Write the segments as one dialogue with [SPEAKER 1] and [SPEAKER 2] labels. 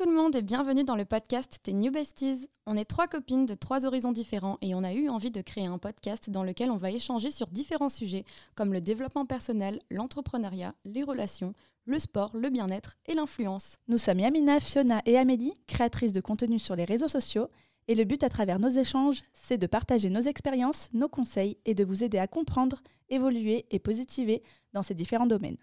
[SPEAKER 1] tout le monde et bienvenue dans le podcast Tes New Besties. On est trois copines de trois horizons différents et on a eu envie de créer un podcast dans lequel on va échanger sur différents sujets comme le développement personnel, l'entrepreneuriat, les relations, le sport, le bien-être et l'influence.
[SPEAKER 2] Nous sommes Yamina, Fiona et Amélie, créatrices de contenu sur les réseaux sociaux. Et le but à travers nos échanges, c'est de partager nos expériences, nos conseils et de vous aider à comprendre, évoluer et positiver dans ces différents domaines.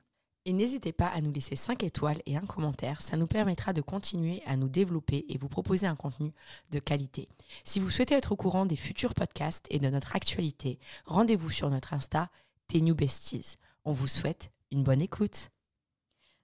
[SPEAKER 3] Et n'hésitez pas à nous laisser 5 étoiles et un commentaire, ça nous permettra de continuer à nous développer et vous proposer un contenu de qualité. Si vous souhaitez être au courant des futurs podcasts et de notre actualité, rendez-vous sur notre Insta, Tes New Besties. On vous souhaite une bonne écoute.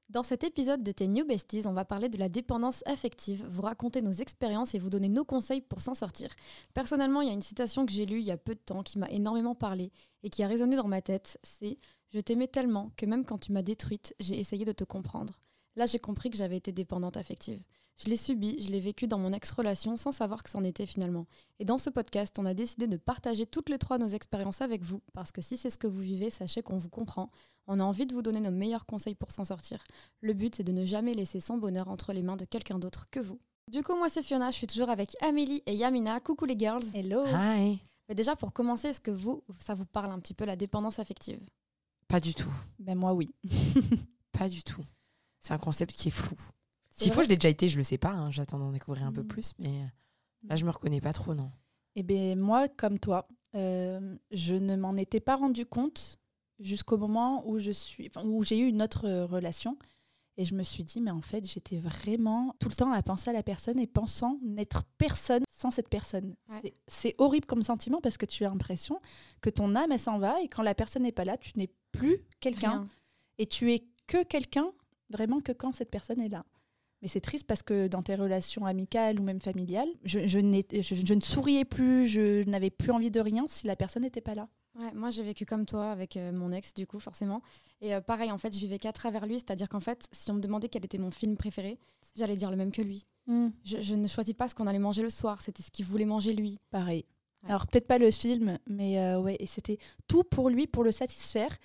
[SPEAKER 1] Dans cet épisode de Tes New Besties, on va parler de la dépendance affective, vous raconter nos expériences et vous donner nos conseils pour s'en sortir. Personnellement, il y a une citation que j'ai lue il y a peu de temps qui m'a énormément parlé et qui a résonné dans ma tête, c'est Je t'aimais tellement que même quand tu m'as détruite, j'ai essayé de te comprendre. Là, j'ai compris que j'avais été dépendante affective. Je l'ai subi, je l'ai vécu dans mon ex-relation sans savoir que c'en était finalement. Et dans ce podcast, on a décidé de partager toutes les trois nos expériences avec vous, parce que si c'est ce que vous vivez, sachez qu'on vous comprend. On a envie de vous donner nos meilleurs conseils pour s'en sortir. Le but, c'est de ne jamais laisser son bonheur entre les mains de quelqu'un d'autre que vous. Du coup, moi, c'est Fiona, je suis toujours avec Amélie et Yamina. Coucou les girls.
[SPEAKER 2] Hello
[SPEAKER 3] Hi
[SPEAKER 1] Mais déjà, pour commencer, est-ce que vous, ça vous parle un petit peu la dépendance affective?
[SPEAKER 3] Pas du tout.
[SPEAKER 2] Ben moi oui.
[SPEAKER 3] Pas du tout. C'est un concept qui est flou. S'il faut, je l'ai déjà été, je le sais pas. hein, J'attends d'en découvrir un peu
[SPEAKER 2] Mm.
[SPEAKER 3] plus, mais euh, là, je me reconnais pas trop, non.
[SPEAKER 2] Eh bien moi, comme toi, euh, je ne m'en étais pas rendu compte jusqu'au moment où je suis, enfin, où j'ai eu une autre euh, relation. Et je me suis dit, mais en fait, j'étais vraiment tout le temps à penser à la personne et pensant n'être personne sans cette personne.
[SPEAKER 1] Ouais.
[SPEAKER 2] C'est- horrible comme sentiment parce que tu as l'impression que ton âme, elle s'en va et quand la personne n'est pas là, tu n'es plus quelqu'un. Et tu es que quelqu'un vraiment que quand cette personne est là. Mais c'est triste parce que dans tes relations amicales ou même familiales, je, je, n'ai- je- je ne souriais plus, je n'avais plus envie de rien si la personne n'était pas là.
[SPEAKER 1] Ouais, moi j'ai vécu comme toi avec euh, mon ex du coup forcément. Et euh, pareil en fait je vivais qu'à travers lui. C'est à dire qu'en fait si on me demandait quel était mon film préféré j'allais dire le même que lui. Je, je ne choisis pas ce qu'on allait manger le soir. C'était ce qu'il voulait manger lui.
[SPEAKER 2] Pareil.
[SPEAKER 1] Ouais.
[SPEAKER 2] Alors peut-être pas le film, mais euh, ouais, et c'était tout pour lui, pour le satisfaire.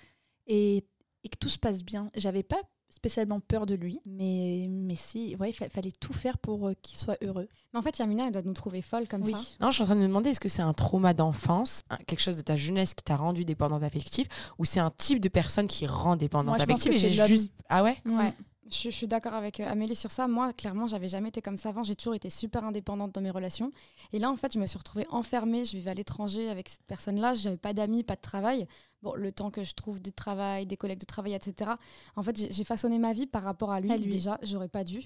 [SPEAKER 2] Et, et que tout se passe bien. J'avais pas spécialement peur de lui, mais, mais si, ouais, fa- fallait tout faire pour euh, qu'il soit heureux.
[SPEAKER 1] mais en fait Yamina elle doit nous trouver folles comme
[SPEAKER 2] Oui.
[SPEAKER 1] ça
[SPEAKER 3] Non, je suis en train de me demander, est-ce que c'est un trauma d'enfance, quelque chose de ta jeunesse qui t'a rendu dépendante affective, ou c'est un type de personne qui rend dépendante
[SPEAKER 2] Moi, je
[SPEAKER 3] affective et j'ai juste... Ah ouais
[SPEAKER 1] Ouais. Je, je suis d'accord avec euh, Amélie sur ça. Moi, clairement, j'avais jamais été comme ça avant. J'ai toujours été super indépendante dans mes relations. Et là, en fait, je me suis retrouvée enfermée. Je vivais à l'étranger avec cette personne-là. J'avais pas d'amis, pas de travail. Bon, le temps que je trouve du travail, des collègues de travail, etc. En fait, j'ai façonné ma vie par rapport à lui.
[SPEAKER 2] À lui.
[SPEAKER 1] Déjà, j'aurais pas dû.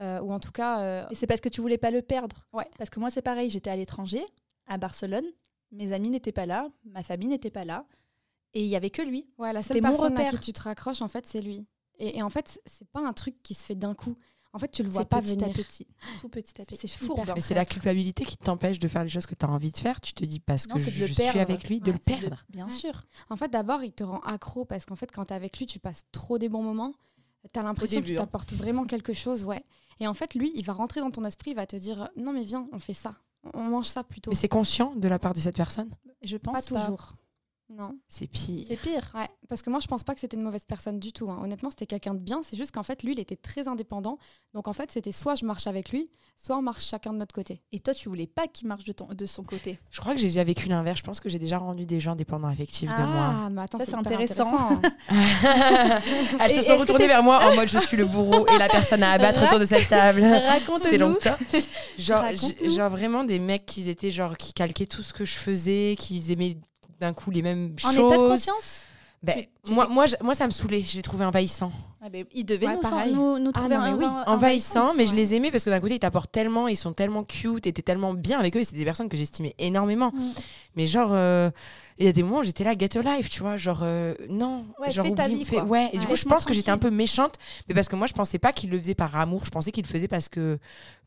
[SPEAKER 1] Euh, ou en tout cas, euh,
[SPEAKER 2] Et c'est parce que tu voulais pas le perdre.
[SPEAKER 1] Ouais.
[SPEAKER 2] Parce que moi, c'est pareil. J'étais à l'étranger, à Barcelone. Mes amis n'étaient pas là. Ma famille n'était pas là. Et il y avait que lui.
[SPEAKER 1] ouais, la seule
[SPEAKER 2] mon
[SPEAKER 1] personne à
[SPEAKER 2] repère.
[SPEAKER 1] qui tu te raccroches, en fait, c'est lui. Et, et en fait, c'est pas un truc qui se fait d'un coup. En fait, tu le vois pas
[SPEAKER 2] petit
[SPEAKER 1] venir.
[SPEAKER 2] à petit. Tout petit à petit.
[SPEAKER 1] C'est
[SPEAKER 2] fourbe.
[SPEAKER 1] hyper
[SPEAKER 3] Mais c'est la culpabilité qui t'empêche de faire les choses que tu as envie de faire. Tu te dis parce
[SPEAKER 2] Non,
[SPEAKER 3] que je suis avec lui, de le
[SPEAKER 2] de-
[SPEAKER 3] perdre.
[SPEAKER 2] Bien
[SPEAKER 1] Ouais.
[SPEAKER 2] sûr.
[SPEAKER 1] En fait, d'abord, il te rend accro parce qu'en fait, quand tu es avec lui, tu passes trop des bons moments. Tu as l'impression qu'il
[SPEAKER 2] hein.
[SPEAKER 1] t'apporte vraiment quelque chose, ouais. Et en fait, lui, il va rentrer dans ton esprit, il va te dire Non, mais viens, on fait ça. On mange ça plutôt.
[SPEAKER 3] Mais c'est conscient de la part de cette personne?
[SPEAKER 2] Je pense
[SPEAKER 1] pas toujours. Non.
[SPEAKER 3] C'est pire.
[SPEAKER 2] C'est pire.
[SPEAKER 1] Ouais, parce que moi, je pense pas que c'était une mauvaise personne du tout. hein. Honnêtement, c'était quelqu'un de bien. C'est juste qu'en fait, lui, il était très indépendant. Donc, en fait, c'était soit je marche avec lui, soit on marche chacun de notre côté.
[SPEAKER 2] Et toi, tu voulais pas qu'il marche de, ton, de son côté?
[SPEAKER 3] Je crois que j'ai déjà vécu l'inverse. Je pense que j'ai déjà rendu des gens dépendants affectifs de moi.
[SPEAKER 1] Ah, mais attends,
[SPEAKER 2] Ça,
[SPEAKER 1] c'est hyper
[SPEAKER 2] intéressant.
[SPEAKER 3] Elles
[SPEAKER 2] Et
[SPEAKER 3] se sont retournées vers moi en mode je suis le bourreau et la personne à abattre autour de cette table.
[SPEAKER 2] Raconte-nous.
[SPEAKER 3] C'est longtemps. Genre vraiment des mecs qui étaient genre qui calquaient tout ce que je faisais, qui aimaient d'un coup les mêmes
[SPEAKER 2] En
[SPEAKER 3] choses.
[SPEAKER 2] état de conscience
[SPEAKER 3] Ben,
[SPEAKER 2] Tu- tu
[SPEAKER 3] moi, moi, je- moi, ça me saoulait. Je les trouvais envahissants.
[SPEAKER 2] ah ben, Il devait
[SPEAKER 1] Ouais,
[SPEAKER 2] nous, nous, nous
[SPEAKER 1] Ah,
[SPEAKER 2] trouver
[SPEAKER 1] non, mais
[SPEAKER 2] un-
[SPEAKER 1] oui.
[SPEAKER 2] un-
[SPEAKER 3] Envahissants, mais je les aimais parce que d'un côté, ils t'apportent tellement, ils sont tellement cute, et t'es tellement bien avec eux. et C'est des personnes que j'estimais énormément.
[SPEAKER 2] Mm.
[SPEAKER 3] Mais genre, euh, il y a des moments où j'étais là, get a life, tu vois. Genre, euh, non.
[SPEAKER 2] Ouais,
[SPEAKER 3] genre,
[SPEAKER 2] fais ta
[SPEAKER 3] oublie-
[SPEAKER 2] vie,
[SPEAKER 3] fais-
[SPEAKER 2] quoi.
[SPEAKER 3] ouais, et du coup, je pense que j'étais un peu méchante, mais parce que moi, je pensais pas qu'ils le faisaient par amour. Je pensais qu'ils le faisaient parce que,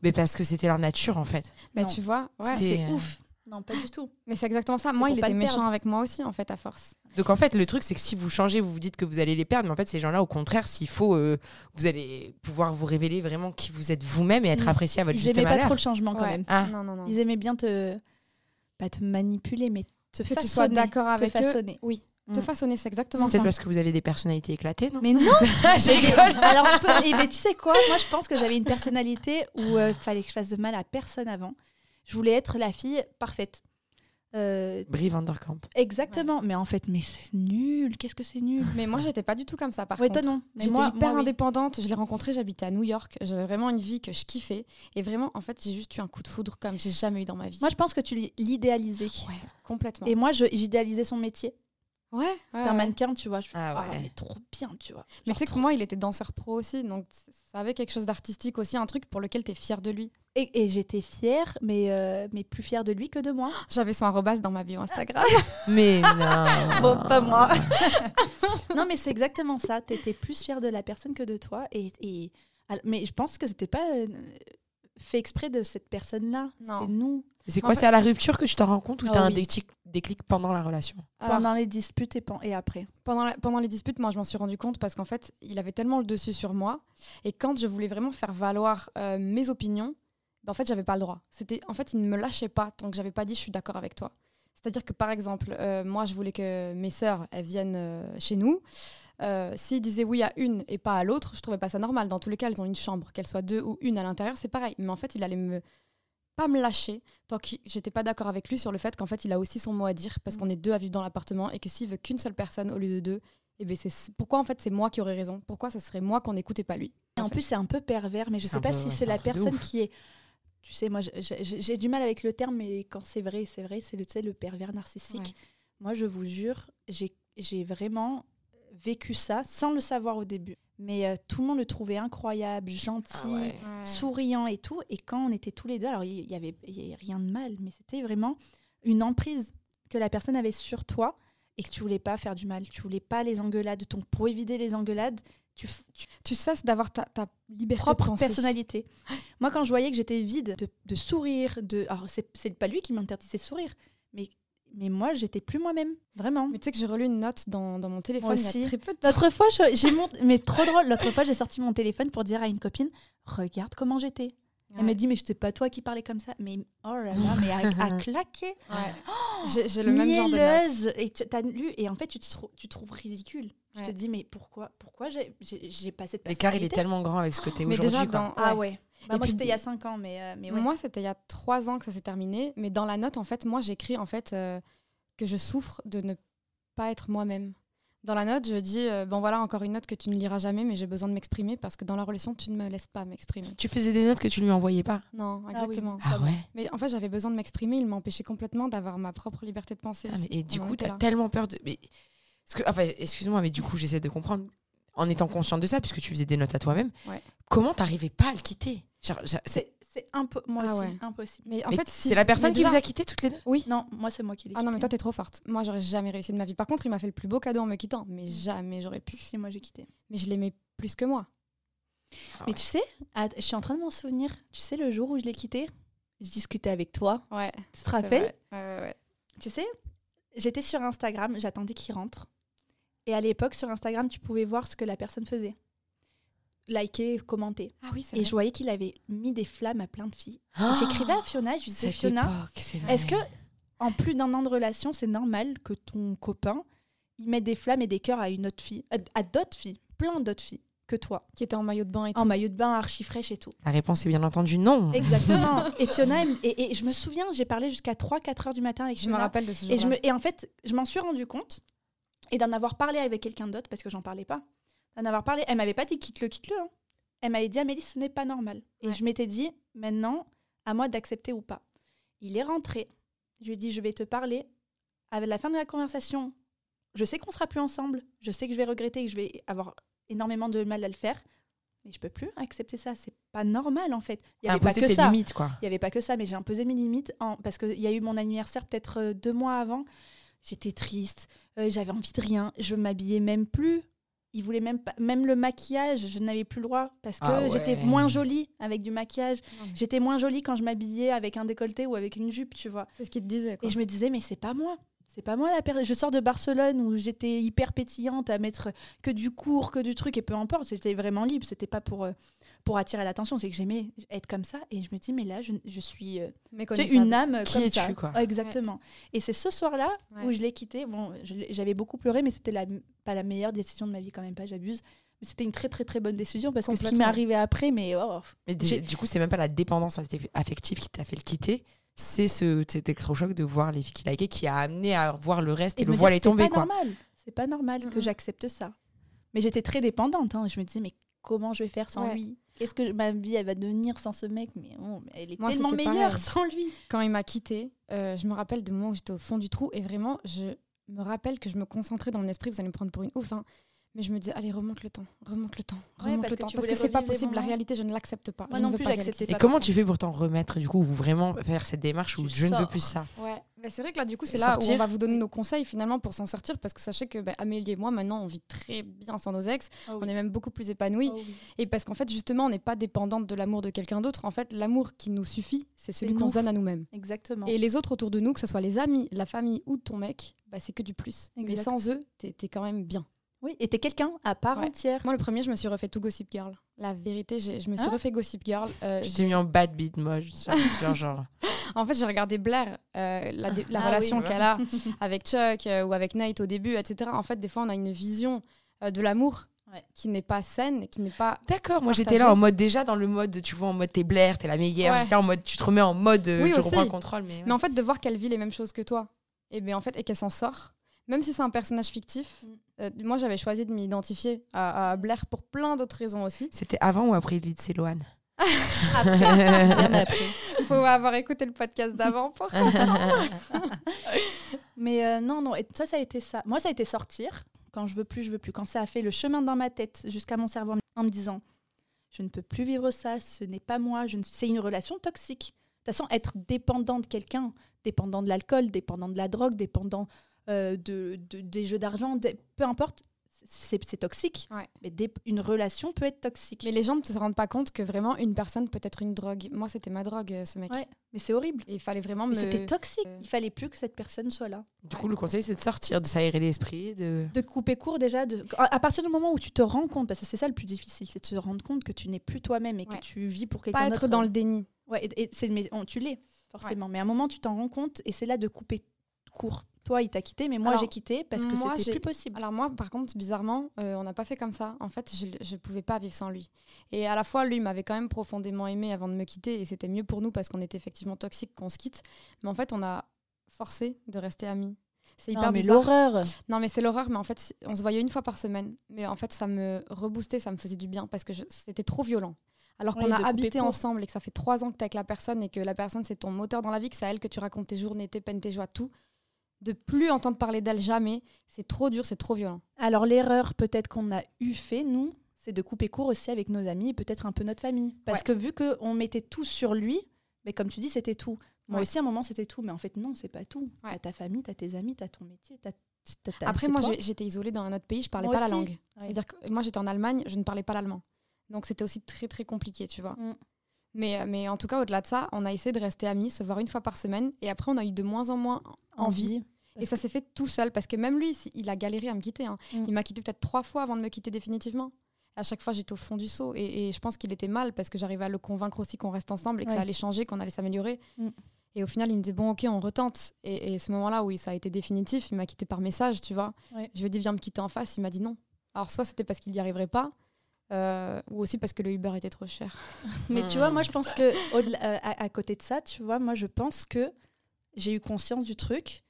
[SPEAKER 3] mais parce que c'était leur nature, en fait.
[SPEAKER 1] Bah,
[SPEAKER 2] Non.
[SPEAKER 1] tu vois, c'est
[SPEAKER 3] euh,
[SPEAKER 1] ouf.
[SPEAKER 2] Non, pas du tout.
[SPEAKER 1] Mais c'est exactement ça. Moi, il était méchant
[SPEAKER 2] perdre.
[SPEAKER 1] avec moi aussi, en fait, à force.
[SPEAKER 3] Donc en fait, le truc, c'est que si vous changez, vous vous dites que vous allez les perdre, mais en fait, ces gens-là, au contraire, s'il faut, euh, vous allez pouvoir vous révéler vraiment qui vous êtes vous-même et être apprécié à votre
[SPEAKER 2] Ils
[SPEAKER 3] juste
[SPEAKER 2] aimaient pas
[SPEAKER 3] malheur.
[SPEAKER 2] trop le changement quand
[SPEAKER 1] Ouais.
[SPEAKER 2] même.
[SPEAKER 3] Ah.
[SPEAKER 1] Non, non, non.
[SPEAKER 2] Ils aimaient bien te. Pas te manipuler, mais te
[SPEAKER 1] Que tu sois d'accord
[SPEAKER 2] te
[SPEAKER 1] avec eux.
[SPEAKER 2] façonner.
[SPEAKER 1] Oui. Te
[SPEAKER 2] Mm.
[SPEAKER 1] façonner, c'est
[SPEAKER 3] C'est
[SPEAKER 1] exactement
[SPEAKER 3] peut-être
[SPEAKER 1] ça.
[SPEAKER 3] parce que vous avez des personnalités éclatées, non
[SPEAKER 2] Mais non
[SPEAKER 3] Je rigole.
[SPEAKER 2] Alors, on peut- eh ben, tu sais quoi? Moi, je pense que j'avais une personnalité où il fallait que je fasse de mal à personne avant. Je voulais être la fille parfaite. Euh,
[SPEAKER 3] Brie Vanderkamp.
[SPEAKER 2] exactement. Mais en fait, mais c'est nul. Qu'est-ce que c'est nul?
[SPEAKER 1] Mais moi, j'étais pas du tout comme ça, par
[SPEAKER 2] Oui,
[SPEAKER 1] contre.
[SPEAKER 2] toi non.
[SPEAKER 1] J'étais hyper
[SPEAKER 2] moi, oui.
[SPEAKER 1] indépendante. Je l'ai rencontré, j'habitais à New York. J'avais vraiment une vie que je kiffais. Et vraiment, en fait, j'ai juste eu un coup de foudre comme j'ai jamais eu dans ma vie.
[SPEAKER 2] Moi, je pense que tu l'idéalisais.
[SPEAKER 1] Ouais, complètement.
[SPEAKER 2] Et moi, j'idéalisais son métier.
[SPEAKER 1] Ouais, ouais,
[SPEAKER 2] C'était un mannequin, tu vois. Je fais,
[SPEAKER 3] Ah
[SPEAKER 2] ah, mais trop bien, tu vois.
[SPEAKER 1] Mais tu sais que
[SPEAKER 2] trop-
[SPEAKER 1] moi, il était danseur pro aussi. Donc, ça avait quelque chose d'artistique aussi, un truc pour lequel tu es fier de lui.
[SPEAKER 2] Et, et j'étais fière, mais, euh, mais plus fière de lui que de moi.
[SPEAKER 1] J'avais son arrobas dans ma bio Instagram.
[SPEAKER 3] Mais non.
[SPEAKER 2] Bon, pas moi. non, mais c'est exactement ça. Tu étais plus fière de la personne que de toi. Et, et- mais je pense que c'était pas euh, fait exprès de cette personne-là. C'est nous.
[SPEAKER 3] C'est quoi C'est à la rupture que tu t'en rends compte ou
[SPEAKER 2] Ah
[SPEAKER 3] t'as un
[SPEAKER 2] oui.
[SPEAKER 3] déclic, déclic pendant la relation?
[SPEAKER 1] Alors,
[SPEAKER 2] pendant les disputes et, pen- et après.
[SPEAKER 1] pendant, la- pendant les disputes, moi, je m'en suis rendu compte parce qu'en fait, il avait tellement le dessus sur moi. Et quand je voulais vraiment faire valoir euh, mes opinions, ben, en fait, j'avais pas le droit. C'était, en fait, il ne me lâchait pas tant que j'avais pas dit je suis d'accord avec toi. C'est-à-dire que, par exemple, euh, moi, je voulais que mes sœurs, elles viennent euh, chez nous. Euh, S'il disait oui à une et pas à l'autre, je trouvais pas ça normal. Dans tous les cas, elles ont une chambre, qu'elles soient deux ou une à l'intérieur, c'est pareil. Mais en fait, il allait me pas me lâcher tant que j'étais pas d'accord avec lui sur le fait qu'en fait, il a aussi son mot à dire parce
[SPEAKER 2] Mm.
[SPEAKER 1] qu'on est deux à vivre dans l'appartement et que s'il veut qu'une seule personne au lieu de deux, et ben c'est pourquoi en fait c'est moi qui aurais raison? Pourquoi ce serait moi qu'on écoute et pas lui?
[SPEAKER 2] Et en plus, c'est un peu pervers, mais je sais pas
[SPEAKER 3] peu-
[SPEAKER 2] si
[SPEAKER 3] ouais,
[SPEAKER 2] c'est la personne qui est. Tu sais, moi, j'ai du mal avec le terme, mais quand c'est vrai, c'est vrai, c'est le, tu sais, le pervers narcissique.
[SPEAKER 1] Ouais.
[SPEAKER 2] Moi, je vous jure, j'ai vraiment vécu ça sans le savoir au début. Mais euh, tout le monde le trouvait incroyable, gentil, souriant et tout. Et quand on était tous les deux, alors il y, avait, y avait rien de mal, mais c'était vraiment une emprise que la personne avait sur toi et que tu voulais pas faire du mal. Tu voulais pas les engueulades. Donc pour éviter les engueulades, tu, tu
[SPEAKER 1] Tu cesses d'avoir ta, ta liberté de
[SPEAKER 2] propre
[SPEAKER 1] penser.
[SPEAKER 2] personnalité. Moi, quand je voyais que j'étais vide de, de sourire, de, alors c'est c'est pas lui qui m'interdisait de sourire, mais mais moi, j'étais plus moi-même, vraiment.
[SPEAKER 1] Mais tu sais que j'ai relu une note dans, dans mon téléphone il y
[SPEAKER 2] aussi.
[SPEAKER 1] a très peu de temps.
[SPEAKER 2] L'autre fois, j'ai monté, mais trop drôle. L'autre fois, j'ai sorti mon téléphone pour dire à une copine, regarde comment j'étais. Elle m'a dit, mais c'était pas toi qui parlais comme ça. Mais oh là là, mais à, à claquer.
[SPEAKER 1] Ouais. J'ai j'ai le même genre de note.
[SPEAKER 2] Mielleuse. Et tu as lu, et en fait, tu te, trou- tu trouves ridicule. Tu te
[SPEAKER 1] Ouais.
[SPEAKER 2] dis, mais pourquoi, pourquoi j'ai pas cette
[SPEAKER 3] L'écart, il est
[SPEAKER 2] personnalité?
[SPEAKER 3] tellement grand avec ce que t'es
[SPEAKER 1] Mais
[SPEAKER 3] aujourd'hui.
[SPEAKER 1] dans,
[SPEAKER 2] Ah
[SPEAKER 1] ouais.
[SPEAKER 2] Bah,
[SPEAKER 1] Et
[SPEAKER 2] moi, c'était il y a 5 ans, mais, euh, mais ouais.
[SPEAKER 1] Moi, c'était il y a trois ans que ça s'est terminé. Mais dans la note, en fait, moi, j'écris en fait euh, que je souffre de ne pas être moi-même. Dans la note, je dis euh, bon voilà encore une note que tu ne liras jamais, mais j'ai besoin de m'exprimer parce que dans la relation, tu ne me laisses pas m'exprimer.
[SPEAKER 3] Tu faisais des notes que tu lui envoyais pas?
[SPEAKER 1] Non,
[SPEAKER 2] oui.
[SPEAKER 1] exactement.
[SPEAKER 3] Ah ouais
[SPEAKER 1] Mais en fait, j'avais besoin de m'exprimer. Il m'empêchait complètement d'avoir ma propre liberté de penser.
[SPEAKER 3] Putain, mais- Et du
[SPEAKER 1] On
[SPEAKER 3] coup, t'as tellement peur de. Mais... Parce que, enfin, excuse-moi, mais du coup, j'essaie de comprendre. En étant consciente de ça, puisque tu faisais des notes à toi-même,
[SPEAKER 1] Ouais.
[SPEAKER 3] comment t'arrivais pas à le quitter? C'est.
[SPEAKER 2] Moi
[SPEAKER 1] Ah
[SPEAKER 2] aussi,
[SPEAKER 1] ouais.
[SPEAKER 2] impossible.
[SPEAKER 1] Mais en
[SPEAKER 3] mais
[SPEAKER 1] fait, si
[SPEAKER 3] c'est la personne qui
[SPEAKER 1] déjà-
[SPEAKER 3] vous a quitté toutes les deux?
[SPEAKER 1] Oui.
[SPEAKER 2] Non, moi, c'est moi qui l'ai
[SPEAKER 1] Ah non, mais toi, t'es trop forte. Moi, j'aurais jamais réussi de ma vie. Par contre, il m'a fait le plus beau cadeau en me quittant. Mais jamais j'aurais pu.
[SPEAKER 2] Si, moi, j'ai quitté.
[SPEAKER 1] Mais je l'aimais plus que moi.
[SPEAKER 3] Ah
[SPEAKER 2] Mais
[SPEAKER 3] ouais.
[SPEAKER 2] tu sais, je suis en train de m'en souvenir. Tu sais, le jour où je l'ai quitté, je discutais avec toi.
[SPEAKER 1] Ouais.
[SPEAKER 2] Tu te rappelles?
[SPEAKER 1] Ouais, ouais, ouais.
[SPEAKER 2] Tu sais, j'étais sur Instagram, j'attendais qu'il rentre. Et à l'époque, sur Instagram, tu pouvais voir ce que la personne faisait. Liker, commenter.
[SPEAKER 1] Ah oui,
[SPEAKER 2] Et
[SPEAKER 1] vrai.
[SPEAKER 2] je voyais qu'il avait mis des flammes à plein de filles.
[SPEAKER 3] Ah
[SPEAKER 2] J'écrivais à Fiona, je lui disais Fiona, est-ce que en plus d'un an de relation, c'est normal que ton copain il mette des flammes et des cœurs à une autre fille, à, d'autres filles, plein d'autres filles que toi,
[SPEAKER 1] Qui était en maillot de bain et tout.
[SPEAKER 2] en maillot de bain archi fraîche et tout.
[SPEAKER 3] La réponse est bien entendu non.
[SPEAKER 2] Exactement. et Fiona, et, et je me souviens, j'ai parlé jusqu'à 3-4 heures du matin avec
[SPEAKER 1] Je me
[SPEAKER 2] Fiona.
[SPEAKER 1] rappelle de ce
[SPEAKER 2] Et, je me, et en fait, je m'en suis rendu compte, et d'en avoir parlé avec quelqu'un d'autre, parce que j'en parlais pas, d'en avoir parlé, elle m'avait pas dit quitte-le, quitte-le. hein. Elle m'avait dit, Amélie, ce n'est pas normal. Et je m'étais dit, maintenant, à moi d'accepter ou pas. Il est rentré, je lui ai dit, je vais te parler. À la fin de la conversation, je sais qu'on sera plus ensemble, je sais que je vais regretter et que je vais avoir énormément de mal à le faire, mais je peux plus accepter ça. C'est pas normal, en fait. Il y avait pas que ça.
[SPEAKER 3] limites, quoi.
[SPEAKER 2] Il n'y avait pas que ça, mais j'ai imposé mes limites en... parce qu'il y a eu mon anniversaire peut-être euh, deux mois avant. J'étais triste, euh, j'avais envie de rien, je m'habillais même plus. Il voulait même pas, même le maquillage, je n'avais plus le droit parce que
[SPEAKER 3] Ah ouais.
[SPEAKER 2] j'étais moins jolie avec du maquillage.
[SPEAKER 1] Non,
[SPEAKER 2] J'étais moins jolie quand je m'habillais avec un décolleté ou avec une jupe, tu vois.
[SPEAKER 1] C'est ce qu'il te disait. Quoi.
[SPEAKER 2] Et je me disais, mais c'est pas moi. C'est pas moi la personne. Je sors de Barcelone où j'étais hyper pétillante à mettre que du cours, que du truc, et peu importe, j'étais vraiment libre. C'était pas pour, euh, pour attirer l'attention. C'est que j'aimais être comme ça. Et je me dis, mais là, je, je suis euh, une âme
[SPEAKER 3] Qui
[SPEAKER 2] comme
[SPEAKER 3] es-tu,
[SPEAKER 2] ça.
[SPEAKER 3] quoi
[SPEAKER 2] Exactement. Et c'est ce soir-là où je l'ai quitté. Bon, j'avais beaucoup pleuré, mais c'était la, pas la meilleure décision de ma vie quand même pas, j'abuse. Mais c'était une très très très bonne décision parce que ce qui m'est arrivé après, mais oh,
[SPEAKER 3] Mais dé-
[SPEAKER 2] J'ai-
[SPEAKER 3] du coup, c'est même pas la dépendance affective- qui t'a fait le quitter. C'est ce, cet électrochoc de voir les filles qui likaient qui a amené à voir le reste et, le voile est tombé.
[SPEAKER 2] C'est pas
[SPEAKER 3] Quoi.
[SPEAKER 2] normal. C'est pas normal que j'accepte ça. Mais j'étais très dépendante. hein. Je me disais, mais comment je vais faire sans
[SPEAKER 1] Ouais.
[SPEAKER 2] lui? Est-ce que ma vie elle va devenir sans ce mec Mais bon, mais elle est
[SPEAKER 1] Moi,
[SPEAKER 2] tellement meilleure
[SPEAKER 1] pareil.
[SPEAKER 2] sans lui.
[SPEAKER 1] Quand il m'a quitté, je me rappelle de moment où j'étais au fond du trou et vraiment, je me rappelle que je me concentrais dans mon esprit. Vous allez me prendre pour une ouf, hein, mais je me disais, allez, remonte le temps, remonte le temps,
[SPEAKER 2] Ouais,
[SPEAKER 1] remonte
[SPEAKER 2] parce
[SPEAKER 1] le
[SPEAKER 2] que
[SPEAKER 1] temps. Parce que c'est pas possible. La réalité, je ne l'accepte pas.
[SPEAKER 2] Moi
[SPEAKER 1] je
[SPEAKER 2] non
[SPEAKER 1] ne veux
[SPEAKER 2] plus,
[SPEAKER 1] pas.
[SPEAKER 3] Et
[SPEAKER 2] pas.
[SPEAKER 3] comment tu fais pour t'en remettre du coup ou vraiment faire cette démarche où
[SPEAKER 2] Tu
[SPEAKER 3] je ne veux plus ça
[SPEAKER 1] Ouais, bah, c'est vrai que là, du coup, c'est là où on
[SPEAKER 3] Sortir.
[SPEAKER 1] va vous donner nos conseils finalement pour s'en sortir parce que sachez que bah, Amélie et moi, maintenant, on vit très bien sans nos ex.
[SPEAKER 2] Oh
[SPEAKER 1] On est même beaucoup plus épanouis.
[SPEAKER 2] Oh oui.
[SPEAKER 1] Et parce qu'en fait, justement, on n'est pas dépendante de l'amour de quelqu'un d'autre. En fait, l'amour qui nous suffit, c'est celui qu'on
[SPEAKER 2] nous.
[SPEAKER 1] se donne à nous-mêmes.
[SPEAKER 2] Exactement.
[SPEAKER 1] Et les autres autour de nous, que ce soit les amis, la famille ou ton mec, bah, c'est que du plus. Mais
[SPEAKER 2] Exact.
[SPEAKER 1] sans eux, t'es es quand même bien.
[SPEAKER 2] Oui, et t'es quelqu'un à part
[SPEAKER 1] Ouais.
[SPEAKER 2] entière.
[SPEAKER 1] Moi, le premier, je me suis refait tout Gossip Girl. La vérité, je me suis
[SPEAKER 2] Ah.
[SPEAKER 1] refait Gossip Girl. Euh,
[SPEAKER 3] Je
[SPEAKER 1] j'ai-
[SPEAKER 3] t'ai mis en bad beat, moi. genre, genre.
[SPEAKER 1] en fait, j'ai regardé Blair, euh, la,
[SPEAKER 2] Ah
[SPEAKER 1] relation
[SPEAKER 2] oui,
[SPEAKER 1] qu'elle a avec Chuck euh, ou avec Nate au début, etc. En fait, des fois, on a une vision euh, de l'amour
[SPEAKER 2] Ouais.
[SPEAKER 1] qui n'est pas saine, qui n'est pas.
[SPEAKER 3] D'accord, moi j'étais là en mode déjà dans le mode, tu vois, en mode t'es Blair, t'es la meilleure.
[SPEAKER 1] Ouais.
[SPEAKER 3] J'étais en mode tu te remets en mode euh,
[SPEAKER 1] Oui,
[SPEAKER 3] je
[SPEAKER 1] aussi.
[SPEAKER 3] reprends le contrôle. Mais, ouais.
[SPEAKER 1] Mais en fait, de voir qu'elle vit les mêmes choses que toi, et bien en fait, et qu'elle s'en sort, même si c'est un personnage fictif.
[SPEAKER 2] Mm.
[SPEAKER 1] euh, moi, j'avais choisi de m'identifier à, à Blair pour plein d'autres raisons aussi.
[SPEAKER 3] C'était avant ou après Lindsay Lohan
[SPEAKER 2] Après.
[SPEAKER 1] Il faut avoir écouté le podcast d'avant pour.
[SPEAKER 2] Mais euh, non, non, et ça, ça a été ça. Moi, ça a été sortir. Quand je veux plus, je veux plus. Quand ça a fait le chemin dans ma tête jusqu'à mon cerveau en me disant je ne peux plus vivre ça, ce n'est pas moi, je ne... c'est une relation toxique. De toute façon, être dépendant de quelqu'un, dépendant de l'alcool, dépendant de la drogue, dépendant euh, de, de- des jeux d'argent, des- peu importe, c'est c'est toxique.
[SPEAKER 1] Ouais.
[SPEAKER 2] Mais une relation peut être toxique.
[SPEAKER 1] Mais les gens ne se rendent pas compte que vraiment une personne peut être une drogue. Moi, c'était ma drogue, euh, ce mec.
[SPEAKER 2] Ouais, mais c'est horrible.
[SPEAKER 1] Et il fallait vraiment
[SPEAKER 2] Mais
[SPEAKER 1] me.
[SPEAKER 2] c'était toxique.
[SPEAKER 1] euh,
[SPEAKER 2] Il fallait plus que cette personne soit là.
[SPEAKER 3] Du coup, le conseil c'est de sortir, de s'aérer l'esprit. De...
[SPEAKER 2] de couper court déjà. De... À partir du moment où tu te rends compte, parce que c'est ça le plus difficile, c'est de se rendre compte que tu n'es plus toi-même et
[SPEAKER 1] Ouais.
[SPEAKER 2] que tu vis pour quelqu'un
[SPEAKER 1] pas
[SPEAKER 2] d'autre.
[SPEAKER 1] être dans le déni.
[SPEAKER 2] Ouais, et, et c'est, mais on- tu l'es, forcément. Mais à un moment, tu t'en rends compte et c'est là de couper court. Toi, il t'a quitté, mais moi, j'ai quitté parce que c'était plus possible.
[SPEAKER 1] Alors moi, par contre, bizarrement, euh, on n'a pas fait comme ça. En fait, je ne pouvais pas vivre sans lui. Et à la fois, lui m'avait quand même profondément aimé avant de me quitter, et c'était mieux pour nous parce qu'on était effectivement toxiques qu'on se quitte. Mais en fait, on a forcé de rester amis. C'est hyper
[SPEAKER 2] non, mais l'horreur.
[SPEAKER 1] Non, mais c'est l'horreur. Mais en fait, on se voyait une fois par semaine. Mais en fait, ça me reboostait, ça me faisait du bien parce que c'était trop violent. Alors qu'on a habité ensemble et que ça fait trois ans que tu es avec la personne et que la personne, c'est ton moteur dans la vie, que c'est à elle que tu racontes tes journées, tes peines, tes joies, tout. De plus entendre parler d'elle jamais, c'est trop dur, c'est trop violent.
[SPEAKER 2] Alors, l'erreur peut-être qu'on a eu fait, nous, c'est de couper court aussi avec nos amis et peut-être un peu notre famille. Parce
[SPEAKER 1] Ouais.
[SPEAKER 2] que vu qu'on mettait tout sur lui, mais comme tu dis, c'était tout. Moi
[SPEAKER 1] Ouais.
[SPEAKER 2] aussi, à un moment, c'était tout. Mais en fait, non, c'est pas tout.
[SPEAKER 1] Ouais.
[SPEAKER 2] T'as ta famille, t'as tes amis, t'as ton métier, t'as.
[SPEAKER 1] Après, moi, j'étais isolée dans un autre pays, je parlais
[SPEAKER 2] Moi
[SPEAKER 1] pas la langue.
[SPEAKER 2] Ouais.
[SPEAKER 1] C'est-à-dire que moi, j'étais en Allemagne, je ne parlais pas l'allemand. Donc, c'était aussi très, très compliqué, tu vois.
[SPEAKER 2] Mm.
[SPEAKER 1] Mais, euh, mais en tout cas, au-delà de ça, on a essayé de rester amis, se voir une fois par semaine. Et après, on a eu de moins en moins envie. Et ça s'est fait tout seul, parce que même lui, il a galéré à me quitter. hein.
[SPEAKER 2] Mm.
[SPEAKER 1] Il m'a quitté peut-être trois fois avant de me quitter définitivement. À chaque fois, j'étais au fond du seau. Et, et je pense qu'il était mal, parce que j'arrivais à le convaincre aussi qu'on reste ensemble et que
[SPEAKER 2] Ouais.
[SPEAKER 1] ça allait changer, qu'on allait s'améliorer.
[SPEAKER 2] Mm.
[SPEAKER 1] Et au final, il me disait, bon, ok, on retente. Et, et ce moment-là, où ça a été définitif, il m'a quitté par message, tu vois.
[SPEAKER 2] Ouais.
[SPEAKER 1] Je lui ai dit, viens me quitter en face. Il m'a dit non. Alors, soit c'était parce qu'il n'y arriverait pas, euh, ou aussi parce que le Uber était trop cher.
[SPEAKER 2] Mais tu vois, moi, je pense que euh, à, à côté de ça, tu vois, moi, je pense que j'ai eu conscience du truc.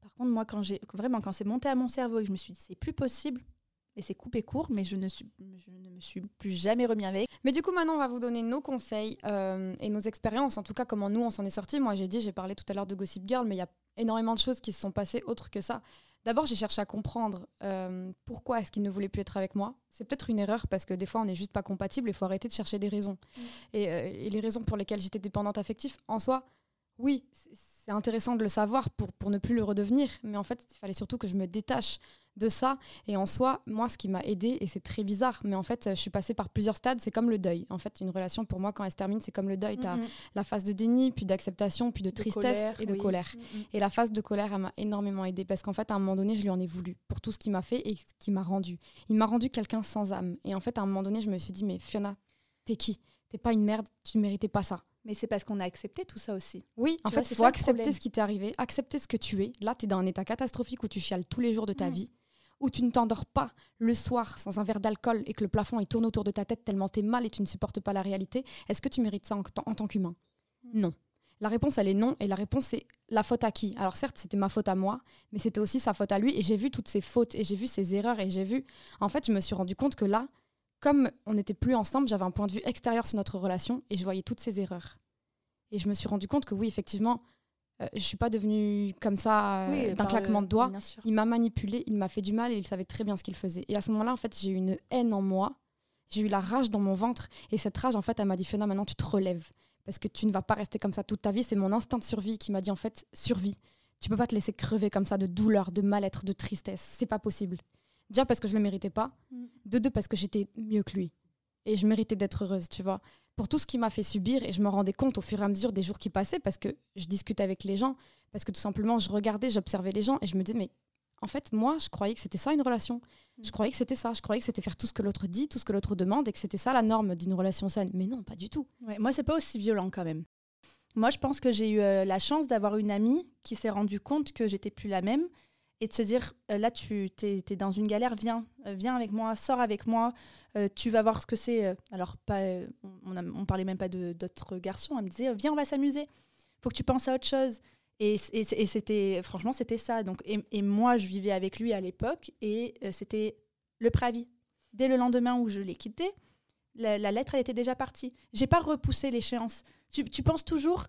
[SPEAKER 2] Par contre, moi, quand j'ai vraiment quand c'est monté à mon cerveau et que je me suis dit c'est plus possible, et c'est coupé court, mais je ne suis, je ne me suis plus jamais remis avec.
[SPEAKER 1] Mais du coup, maintenant, on va vous donner nos conseils euh, et nos expériences. En tout cas, comment nous, on s'en est sortis. Moi, j'ai dit, j'ai parlé tout à l'heure de Gossip Girl, mais il y a énormément de choses qui se sont passées autres que ça. D'abord, j'ai cherché à comprendre euh, pourquoi est-ce qu'il ne voulait plus être avec moi. C'est peut-être une erreur parce que des fois, on n'est juste pas compatible. Il faut arrêter de chercher des raisons. Et, euh, et les raisons pour lesquelles j'étais dépendante affective, en soi, oui, c'est- c'est intéressant de le savoir pour, pour ne plus le redevenir. Mais en fait, il fallait surtout que je me détache de ça. Et en soi, moi, ce qui m'a aidé, et c'est très bizarre, mais en fait, je suis passée par plusieurs stades. C'est comme le deuil. En fait, une relation, pour moi, quand elle se termine, c'est comme le deuil. Tu as la phase de déni, puis d'acceptation, puis de
[SPEAKER 2] De
[SPEAKER 1] tristesse
[SPEAKER 2] colère,
[SPEAKER 1] et de
[SPEAKER 2] oui.
[SPEAKER 1] colère. Et la phase de colère, elle m'a énormément aidée parce qu'en fait, à un moment donné, je lui en ai voulu pour tout ce qu'il m'a fait et ce qu'il m'a rendu. Il m'a rendu quelqu'un sans âme. Et en fait, à un moment donné, je me suis dit, mais Fiona, t'es qui? T'es pas une merde, tu ne méritais pas ça.
[SPEAKER 2] Mais c'est parce qu'on a accepté tout ça aussi.
[SPEAKER 1] Oui, en fait, il faut
[SPEAKER 2] ça
[SPEAKER 1] accepter ce qui t'est arrivé, accepter ce que tu es. Là, tu es dans un état catastrophique où tu chiales tous les jours de ta
[SPEAKER 2] Mm.
[SPEAKER 1] vie, où tu ne t'endors pas le soir sans un verre d'alcool et que le plafond il tourne autour de ta tête tellement t'es mal et tu ne supportes pas la réalité. Est-ce que tu mérites ça en, tant- en tant qu'humain?
[SPEAKER 2] Mm.
[SPEAKER 1] Non. La réponse, elle est non. Et la réponse, c'est la faute à qui? Alors certes, c'était ma faute à moi, mais c'était aussi sa faute à lui. Et j'ai vu toutes ses fautes et j'ai vu ses erreurs et j'ai vu... En fait, je me suis rendu compte que là, comme on n'était plus ensemble, j'avais un point de vue extérieur sur notre relation et je voyais toutes ses erreurs. Et je me suis rendu compte que oui, effectivement, euh, je suis pas devenue comme ça euh, d'un claquement
[SPEAKER 2] le-
[SPEAKER 1] de doigts. Il m'a manipulé, il m'a fait du mal et il savait très bien ce qu'il faisait. Et à ce moment-là, en fait, j'ai eu une haine en moi. J'ai eu la rage dans mon ventre. Et cette rage, en fait, elle m'a dit Fiona, maintenant tu te relèves. Parce que tu ne vas pas rester comme ça toute ta vie. C'est mon instinct de survie qui m'a dit en fait, survie. Tu peux pas te laisser crever comme ça de douleur, de mal-être, de tristesse. C'est pas possible. Déjà parce que je le méritais pas.
[SPEAKER 2] Mm.
[SPEAKER 1] De deux parce que j'étais mieux que lui. Et je méritais d'être heureuse, tu vois. Pour tout ce qu'il m'a fait subir, et je me rendais compte au fur et à mesure des jours qui passaient, parce que je discutais avec les gens, parce que tout simplement, je regardais, j'observais les gens, et je me disais, mais en fait, moi, je croyais que c'était ça une relation. Je
[SPEAKER 2] Mm.
[SPEAKER 1] croyais que c'était ça. Je croyais que c'était faire tout ce que l'autre dit, tout ce que l'autre demande, et que c'était ça la norme d'une relation saine. Mais non, pas du tout.
[SPEAKER 2] Ouais, moi, c'est pas aussi violent quand même. Moi, je pense que j'ai eu euh, la chance d'avoir une amie qui s'est rendue compte que j'étais plus la même et de se dire euh, là, tu es, dans une galère, viens, euh, viens avec moi, sors avec moi, euh, tu vas voir ce que c'est. alors, pas, on, a- parlait même pas d'autres garçons, elle me disait viens, on va s'amuser, faut que tu penses à autre chose. Et, et- c'était, franchement, c'était ça. Donc, et, moi, je vivais avec lui à l'époque et c'était le préavis. Dès le lendemain où je l'ai quitté, la, la lettre, elle était déjà partie. J'ai pas repoussé l'échéance. Tu, tu penses toujours,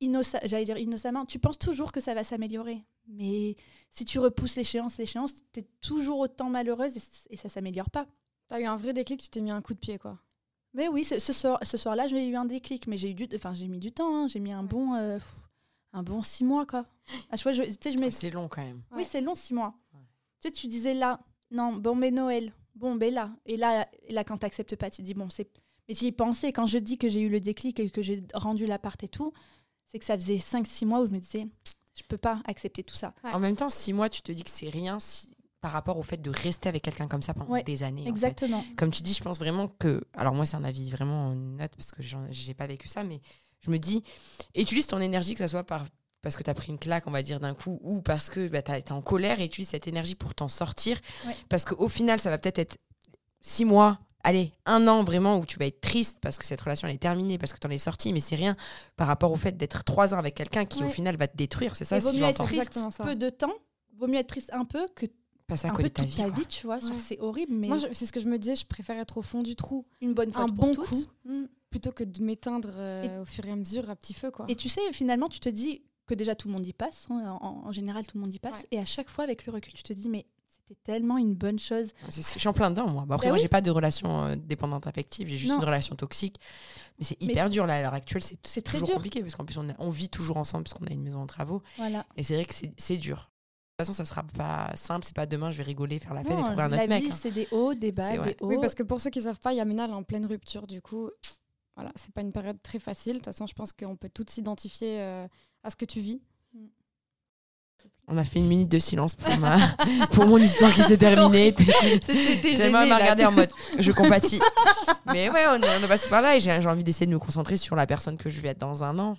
[SPEAKER 2] j'allais dire innocemment, tu penses toujours que ça va s'améliorer. Mais si tu repousses l'échéance, l'échéance, tu es toujours autant malheureuse et, et ça s'améliore pas.
[SPEAKER 1] T'as eu un vrai déclic, tu t'es mis un coup de pied, quoi.
[SPEAKER 2] Mais oui, ce, ce soir, ce soir-là, j'ai eu un déclic, mais j'ai eu du, enfin, j'ai mis du temps. hein. J'ai mis un bon, euh, pff, un bon six mois, quoi. À chaque fois, je, tu sais, je me,
[SPEAKER 3] C'est long quand même.
[SPEAKER 1] Ouais.
[SPEAKER 2] oui, c'est long, six mois.
[SPEAKER 3] Ouais.
[SPEAKER 2] Tu sais, tu disais là, non, bon, mais Noël, bon, ben là. Et là, et là quand tu n'acceptes pas, tu dis, bon, c'est. Mais j'y ai pensé, quand je dis que j'ai eu le déclic et que j'ai rendu l'appart et tout, c'est que ça faisait 5-6 mois où je me disais, je peux pas accepter tout ça.
[SPEAKER 1] Ouais.
[SPEAKER 3] En même temps, six mois, tu te dis que c'est rien si- par rapport au fait de rester avec quelqu'un comme ça pendant
[SPEAKER 2] Ouais,
[SPEAKER 3] des années. en fait.
[SPEAKER 2] Exactement.
[SPEAKER 3] Comme tu dis, je pense vraiment que. Alors, moi, c'est un avis vraiment net parce que j'ai pas vécu ça, mais je me dis, utilise ton énergie, que ce soit par, parce que tu as pris une claque, on va dire, d'un coup, ou parce que bah, tu es en colère et utilise cette énergie pour t'en sortir.
[SPEAKER 2] Ouais.
[SPEAKER 3] Parce qu'au final, ça va peut-être être six mois. Allez, un an vraiment où tu vas être triste parce que cette relation elle est terminée, parce que tu en es sorti, mais c'est rien par rapport au fait d'être trois ans avec quelqu'un qui au final va te détruire. C'est ça,
[SPEAKER 2] Et vaut
[SPEAKER 3] si
[SPEAKER 2] mieux être
[SPEAKER 3] j'entends.
[SPEAKER 2] triste
[SPEAKER 1] Exactement ça.
[SPEAKER 2] peu de temps, vaut mieux être triste un peu que
[SPEAKER 3] Passer à
[SPEAKER 2] un
[SPEAKER 3] côté
[SPEAKER 2] peu
[SPEAKER 3] de ta
[SPEAKER 2] toute
[SPEAKER 3] vie.
[SPEAKER 2] ta vie, tu vois.
[SPEAKER 1] Ouais.
[SPEAKER 2] C'est horrible, mais
[SPEAKER 1] Moi, c'est ce que je me disais, je préfère être au fond du trou
[SPEAKER 2] une bonne fois
[SPEAKER 1] un
[SPEAKER 2] pour
[SPEAKER 1] bon
[SPEAKER 2] toutes.
[SPEAKER 1] coup.
[SPEAKER 2] Mm.
[SPEAKER 1] plutôt que de m'éteindre euh, au fur et à mesure à petit feu, quoi.
[SPEAKER 2] Et tu sais, finalement, tu te dis que déjà tout le monde y passe. hein, en, en général, tout le monde y passe.
[SPEAKER 1] Ouais.
[SPEAKER 2] Et à chaque fois, avec le recul, tu te dis, mais c'était tellement une bonne chose.
[SPEAKER 3] C'est ce que- je suis en plein dedans, moi. Bon, après,
[SPEAKER 2] Bah
[SPEAKER 3] moi,
[SPEAKER 2] oui.
[SPEAKER 3] j'ai pas de relation euh, dépendante affective, j'ai juste
[SPEAKER 2] Non.
[SPEAKER 3] une relation toxique. Mais c'est hyper dur, là, à l'heure actuelle. C'est toujours
[SPEAKER 2] dur.
[SPEAKER 3] compliqué, parce qu'en plus, on, a- on vit toujours ensemble, parce qu'on a une maison en travaux.
[SPEAKER 2] Voilà.
[SPEAKER 3] Et c'est vrai que c'est- c'est dur. De toute façon, ça sera pas simple, c'est pas demain, je vais rigoler, faire la fête
[SPEAKER 2] Non,
[SPEAKER 3] et trouver un autre
[SPEAKER 2] la
[SPEAKER 3] mec.
[SPEAKER 2] vie,
[SPEAKER 3] hein.
[SPEAKER 2] c'est des hauts, des bas,
[SPEAKER 3] ouais.
[SPEAKER 2] des hauts.
[SPEAKER 1] Oui, parce que pour ceux qui savent pas, Yamina elle est en pleine rupture, du coup, voilà, c'est pas une période très facile. De toute façon, je pense qu'on peut toutes s'identifier euh, à ce que tu vis.
[SPEAKER 3] On a fait une minute de silence pour, ma... pour mon histoire qui s'est terminée. M'a
[SPEAKER 2] là.
[SPEAKER 3] regardé en mode je compatis. Mais ouais, on, on est passé par là et j'ai j'ai envie d'essayer de me concentrer sur la personne que je vais être dans un an.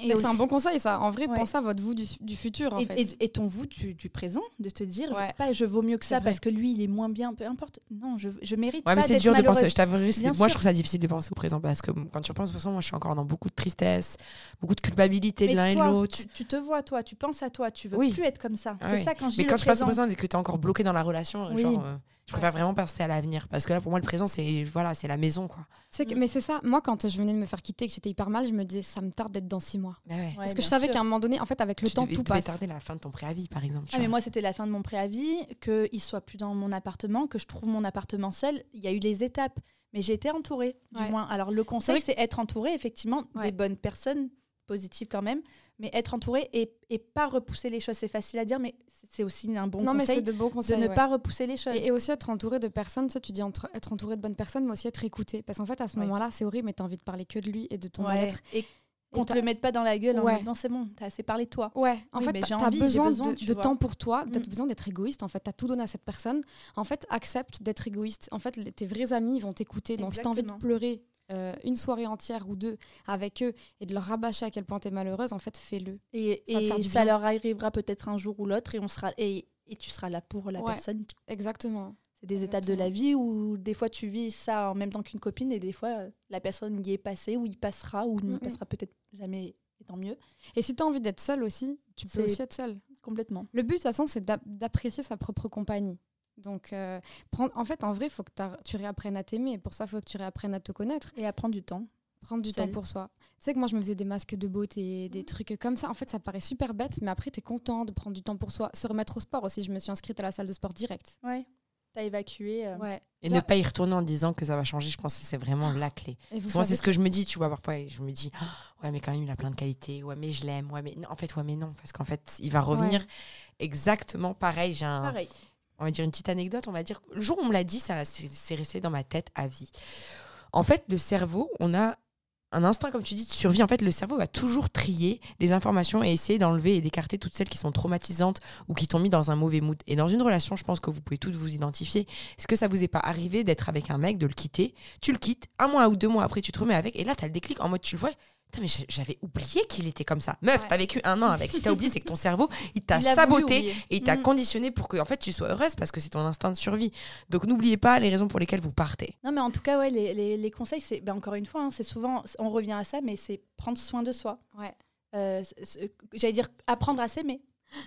[SPEAKER 1] Mais
[SPEAKER 2] aussi-
[SPEAKER 1] c'est un bon conseil, ça. En vrai,
[SPEAKER 2] Ouais.
[SPEAKER 1] pensez à votre vous du, du futur, en
[SPEAKER 2] et,
[SPEAKER 1] fait.
[SPEAKER 2] et- et ton vous du, du présent, de te dire, je,
[SPEAKER 1] Ouais.
[SPEAKER 2] pas, je vaux mieux que
[SPEAKER 1] C'est
[SPEAKER 2] ça
[SPEAKER 1] vrai.
[SPEAKER 2] parce que lui, il est moins bien, peu importe. Non, je, je mérite
[SPEAKER 3] Ouais, mais
[SPEAKER 2] pas
[SPEAKER 3] c'est
[SPEAKER 2] d'être
[SPEAKER 3] dur de penser. Je t'avoue, c'est- moi, je trouve ça difficile de penser au présent parce que quand tu repenses au présent, moi, je suis encore dans beaucoup de tristesse, beaucoup de culpabilité de
[SPEAKER 2] Mais
[SPEAKER 3] l'un et de l'autre.
[SPEAKER 2] Tu, tu te vois, toi, tu penses à toi, tu veux
[SPEAKER 3] Oui.
[SPEAKER 2] plus être comme ça.
[SPEAKER 3] Ah
[SPEAKER 2] c'est
[SPEAKER 3] oui.
[SPEAKER 2] ça quand je dis
[SPEAKER 3] Mais
[SPEAKER 2] le
[SPEAKER 3] quand je passe au
[SPEAKER 2] présent.
[SPEAKER 3] et que tu es encore bloqué dans la relation,
[SPEAKER 2] Oui.
[SPEAKER 3] genre, euh, je préfère vraiment passer à l'avenir. Parce que là, pour moi, le présent, c'est voilà, c'est la maison. quoi.
[SPEAKER 1] C'est que-
[SPEAKER 2] Mm.
[SPEAKER 1] Mais c'est ça. Moi, quand je venais de me faire quitter, que j'étais hyper mal, je me disais, ça me tarde d'être dans six mois.
[SPEAKER 3] Bah ouais.
[SPEAKER 2] Ouais,
[SPEAKER 1] Parce que je savais qu'à un moment donné, en fait, avec le
[SPEAKER 3] Tu
[SPEAKER 1] temps,
[SPEAKER 3] devais-
[SPEAKER 1] tout passe.
[SPEAKER 3] tarder la fin de ton préavis, par exemple.
[SPEAKER 2] Ah, mais moi, c'était la fin de mon préavis, qu'il soit plus dans mon appartement, que je trouve mon appartement seul. Il y a eu les étapes, mais j'ai été entourée, du
[SPEAKER 1] Ouais.
[SPEAKER 2] moins. Alors, le conseil, c'est être entourée, effectivement,
[SPEAKER 1] Ouais.
[SPEAKER 2] des bonnes personnes, positives quand même, mais être entourée et, et pas repousser les choses. C'est facile à dire, mais c'est aussi un bon
[SPEAKER 1] non, mais c'est
[SPEAKER 2] conseil
[SPEAKER 1] de beaux
[SPEAKER 2] de
[SPEAKER 1] conseils.
[SPEAKER 2] ne
[SPEAKER 1] ouais.
[SPEAKER 2] pas repousser les choses.
[SPEAKER 1] Et, et aussi être entouré de personnes, tu sais, tu dis entre- être entouré de bonnes personnes, mais aussi être écouté. Parce qu'en fait, à ce
[SPEAKER 2] Ouais.
[SPEAKER 1] moment-là, c'est horrible, mais tu as envie de parler que de lui et de ton
[SPEAKER 2] Ouais.
[SPEAKER 1] mal-être.
[SPEAKER 2] Et Qu'on te le mette pas dans la gueule en
[SPEAKER 1] Ouais.
[SPEAKER 2] mode non, c'est bon, t'as assez parlé de toi.
[SPEAKER 1] Ouais, en
[SPEAKER 2] Oui,
[SPEAKER 1] fait,
[SPEAKER 2] mais
[SPEAKER 1] t'as
[SPEAKER 2] envie,
[SPEAKER 1] besoin,
[SPEAKER 2] besoin,
[SPEAKER 1] de, temps pour toi, t'as
[SPEAKER 2] Mm.
[SPEAKER 1] besoin d'être égoïste. En fait, t'as tout donné à cette personne. En fait, accepte d'être égoïste. En fait, les- tes vrais amis vont t'écouter. Donc, si t'as envie de pleurer euh, une soirée entière ou deux avec eux et de leur rabâcher à quel point t'es malheureuse, en fait, fais-le.
[SPEAKER 2] Et,
[SPEAKER 1] Ça
[SPEAKER 2] et ça leur arrivera peut-être un jour ou l'autre et on sera et, et tu seras là pour la
[SPEAKER 1] Ouais.
[SPEAKER 2] personne.
[SPEAKER 1] Exactement.
[SPEAKER 2] C'est des étapes de la vie où des fois tu vis ça en même temps qu'une copine et des fois la personne y est passée ou y passera ou n'y passera peut-être jamais et tant mieux.
[SPEAKER 1] Et si t'as envie d'être seule aussi, tu peux aussi être seule.
[SPEAKER 2] Complètement.
[SPEAKER 1] Le but, de toute façon, c'est d'ap- d'apprécier sa propre compagnie. Donc, euh, prendre... en fait, en vrai, il faut que tu réapprennes à t'aimer. Pour ça, il faut que tu réapprennes à te connaître.
[SPEAKER 2] Et à prendre du temps.
[SPEAKER 1] Prendre du
[SPEAKER 2] Seule.
[SPEAKER 1] temps pour soi. Tu sais que moi, je me faisais des masques de beauté, des trucs comme ça. En fait, ça paraît super bête, mais après, tu es content de prendre du temps pour soi. Se remettre au sport aussi. Je me suis inscrite à la salle de sport direct.
[SPEAKER 2] Ouais. T'as évacué. euh,
[SPEAKER 1] Ouais.
[SPEAKER 3] Et
[SPEAKER 1] Genre-
[SPEAKER 3] ne pas y retourner en disant que ça va changer, je pense que c'est vraiment la clé. Moi, c'est ce que je me dis, tu vois, parfois, je me dis, Ah, ouais, mais quand même, il a plein de qualités, ouais, mais je l'aime, ouais, mais non, en fait, ouais, mais non, parce qu'en fait, il va revenir
[SPEAKER 1] Ouais.
[SPEAKER 3] exactement pareil. J'ai un,
[SPEAKER 2] Pareil.
[SPEAKER 3] On va dire une petite anecdote, on va dire, le jour où on me l'a dit, ça c'est resté dans ma tête à vie. En fait, le cerveau, on a un instinct, comme tu dis, de survie. En fait, le cerveau va toujours trier les informations et essayer d'enlever et d'écarter toutes celles qui sont traumatisantes ou qui t'ont mis dans un mauvais mood. Et dans une relation, je pense que vous pouvez toutes vous identifier. Est-ce que ça vous est pas arrivé d'être avec un mec, de le quitter? Tu le quittes, un mois ou deux mois après, tu te remets avec, et là, tu le déclic en mode, tu le vois. Putain, mais j'a- j'avais oublié qu'il était comme ça. Meuf,
[SPEAKER 1] Ouais.
[SPEAKER 3] t'as vécu un an avec. Si t'as oublié, c'est que ton cerveau, il t'a saboté et il t'a
[SPEAKER 2] Mm.
[SPEAKER 3] conditionné pour que en fait tu sois heureuse parce que c'est ton instinct de survie. Donc n'oubliez pas les raisons pour lesquelles vous partez.
[SPEAKER 2] Non, mais en tout cas, ouais, les, les- les conseils, c'est ben, encore une fois, hein, c'est souvent, on revient à ça, mais c'est prendre soin de soi.
[SPEAKER 1] Ouais.
[SPEAKER 2] Euh, J'allais dire apprendre à s'aimer.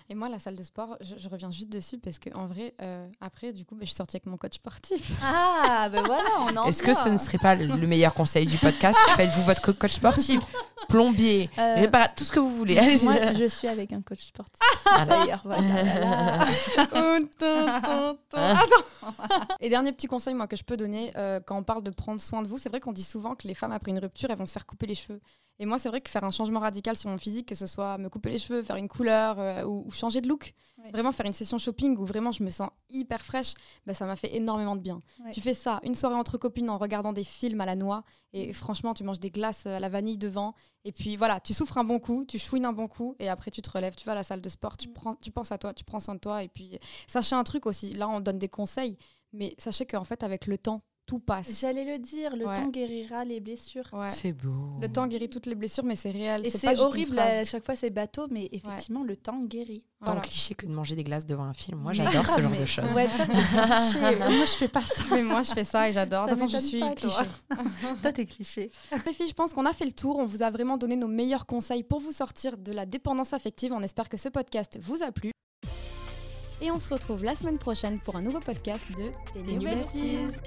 [SPEAKER 1] Et moi, la salle de sport, je, je reviens juste dessus parce que en vrai, euh, après, du coup, bah, je suis sortie avec mon coach sportif.
[SPEAKER 2] Ah, ben voilà, on en
[SPEAKER 3] Est-ce que ce ne serait pas le le meilleur conseil du podcast Faites-vous votre co- coach sportif, plombier,
[SPEAKER 2] Euh,
[SPEAKER 3] répara- tout ce que vous voulez. Allez-y.
[SPEAKER 2] Moi, je suis avec un coach sportif.
[SPEAKER 3] Voilà.
[SPEAKER 2] D'ailleurs, voilà. là, là.
[SPEAKER 1] Attends. Et dernier petit conseil moi que je peux donner euh, quand on parle de prendre soin de vous, c'est vrai qu'on dit souvent que les femmes après une rupture elles vont se faire couper les cheveux. Et moi c'est vrai que faire un changement radical sur mon physique, que ce soit me couper les cheveux, faire une couleur euh, ou, ou changer de look,
[SPEAKER 2] Ouais.
[SPEAKER 1] vraiment faire une session shopping où vraiment je me sens hyper fraîche, bah, ça m'a fait énormément de bien.
[SPEAKER 2] Ouais.
[SPEAKER 1] Tu fais ça une soirée entre copines en regardant des films à la noix et franchement tu manges des glaces à la vanille devant et puis voilà tu souffres un bon coup, tu chouines un bon coup et après tu te relèves, tu vas à la salle de sport, tu
[SPEAKER 2] Mm.
[SPEAKER 1] prends, tu penses à toi, tu prends soin de toi et puis sachez un truc aussi. Là on donne des conseils mais sachez qu'en fait, avec le temps, tout passe.
[SPEAKER 2] J'allais le dire, le
[SPEAKER 1] Ouais.
[SPEAKER 2] temps guérira les blessures.
[SPEAKER 1] Ouais.
[SPEAKER 3] C'est beau.
[SPEAKER 1] Le temps guérit toutes les blessures, mais c'est réel.
[SPEAKER 2] Et c'est horrible, à chaque fois c'est bateau, mais effectivement, le temps guérit.
[SPEAKER 3] Tant
[SPEAKER 1] Voilà.
[SPEAKER 3] cliché que de manger des glaces devant un film. Moi, j'adore ce genre
[SPEAKER 2] mais-
[SPEAKER 3] de choses.
[SPEAKER 2] Ouais, ça, t'es cliché. Moi, je fais pas ça.
[SPEAKER 1] Mais moi, je fais ça et j'adore. De
[SPEAKER 2] Ça
[SPEAKER 1] toute façon, je suis
[SPEAKER 2] pas,
[SPEAKER 1] cliché.
[SPEAKER 2] Toi, t'es cliché.
[SPEAKER 1] Les filles, je pense qu'on a fait le tour. On vous a vraiment donné nos meilleurs conseils pour vous sortir de la dépendance affective. On espère que ce podcast vous a plu. Et on se retrouve la semaine prochaine pour un nouveau podcast de Des New
[SPEAKER 3] New
[SPEAKER 1] Besties.
[SPEAKER 3] Besties.